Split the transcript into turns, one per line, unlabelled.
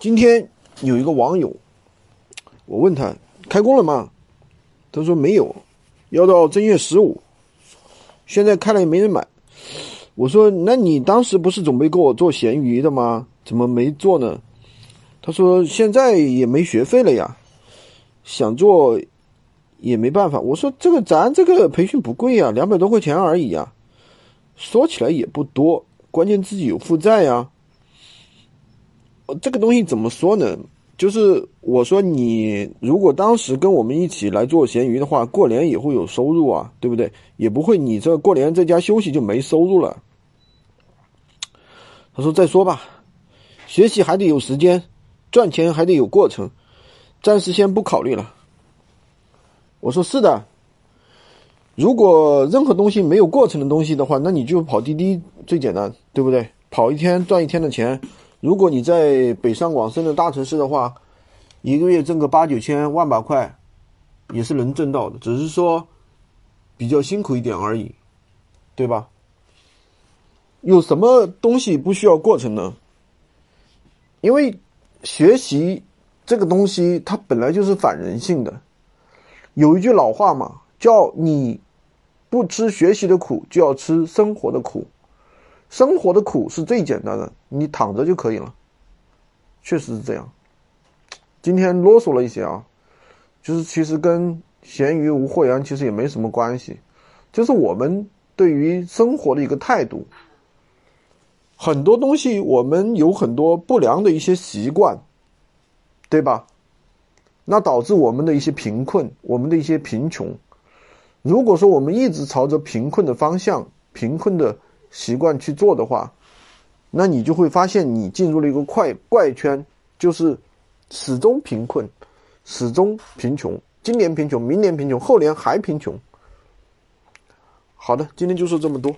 今天有一个网友，我问他开工了吗？他说没有，要到正月十五。现在开了也没人买。我说那你当时不是准备给我做咸鱼的吗？怎么没做呢？他说现在也没学费了呀，想做也没办法。我说这个咱这个培训不贵呀，两百多块钱而已呀，说起来也不多，关键自己有负债呀。这个东西怎么说呢？就是我说你如果当时跟我们一起来做闲鱼的话，过年也会有收入啊，对不对？也不会你这过年在家休息就没收入了。他说再说吧，学习还得有时间，赚钱还得有过程，暂时先不考虑了。我说是的，如果任何东西没有过程的东西的话，那你就跑滴滴最简单，对不对？跑一天赚一天的钱。如果你在北上广深的大城市的话，一个月挣个八九千万把块，也是能挣到的，只是说比较辛苦一点而已，对吧？有什么东西不需要过程呢？因为学习这个东西它本来就是反人性的，有一句老话嘛，叫你不吃学习的苦，就要吃生活的苦。生活的苦是最简单的，你躺着就可以了，确实是这样。今天啰嗦了一些啊，就是其实跟咸鱼无货源其实也没什么关系，就是我们对于生活的一个态度。很多东西我们有很多不良的一些习惯，对吧？那导致我们的一些贫困，我们的一些贫穷。如果说我们一直朝着贫困的方向，贫困的。习惯去做的话，那你就会发现你进入了一个怪怪圈，就是始终贫困，始终贫穷。今年贫穷，明年贫穷，后年还贫穷。好的，今天就说这么多。